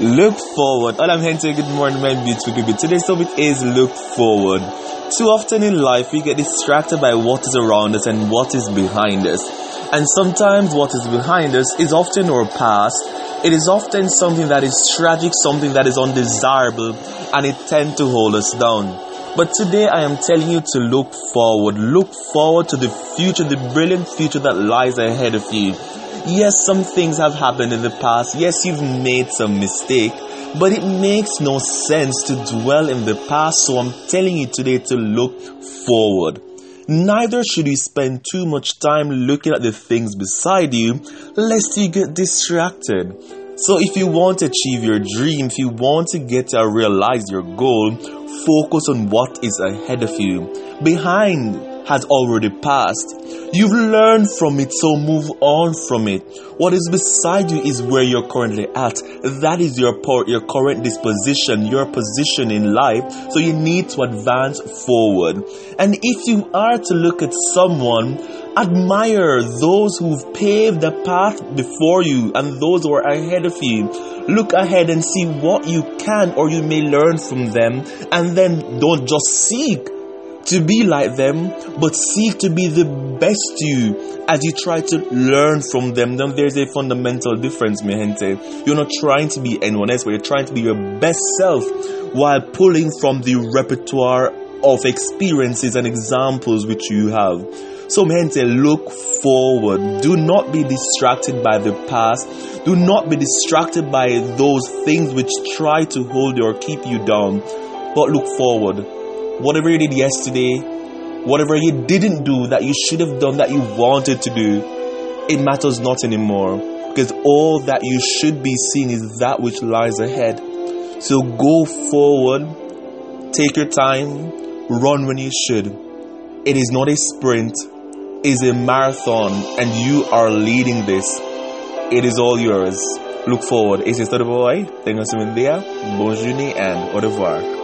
Look forward. All I'm here to say, good morning, my beautiful people. Today's topic is look forward. Too often in life, we get distracted by what is around us and what is behind us. And sometimes what is behind us is often our past. It is often something that is tragic, something that is undesirable, and it tends to hold us down. But today I am telling you to look forward. Look forward to the future, the brilliant future that lies ahead of you. Yes, some things have happened in the past. Yes, you've made some mistake, but it makes no sense to dwell in the past. So I'm telling you today to look forward. Neither should you spend too much time looking at the things beside you, lest you get distracted. So if you want to achieve your dream, if you want to get to realize your goal, focus on what is ahead of you. Behind has already passed. You've learned from it, so move on from it. What is beside you is where you're currently at. That is your part, your current disposition, your position in life. So you need to advance forward. And if you are to look at someone, admire those who've paved the path before you and those who are ahead of you. Look ahead and see what you can or you may learn from them and then don't just seek to be like them, but seek to be the best you as you try to learn from them. Then there's a fundamental difference, mi gente. You're not trying to be anyone else, but you're trying to be your best self while pulling from the repertoire of experiences and examples which you have. So, gente, look forward. Do not be distracted by the past. Do not be distracted by those things which try to hold you or keep you down. But look forward whatever you did yesterday, whatever you didn't do that you should have done that you wanted to do, it matters not anymore. Because all that you should be seeing is that which lies ahead. So go forward, take your time, run when you should. It is not a sprint, it is a marathon, and you are leading this. It is all yours. Look forward. Esse é todo boy. Tenham um bom dia, journey, and au revoir.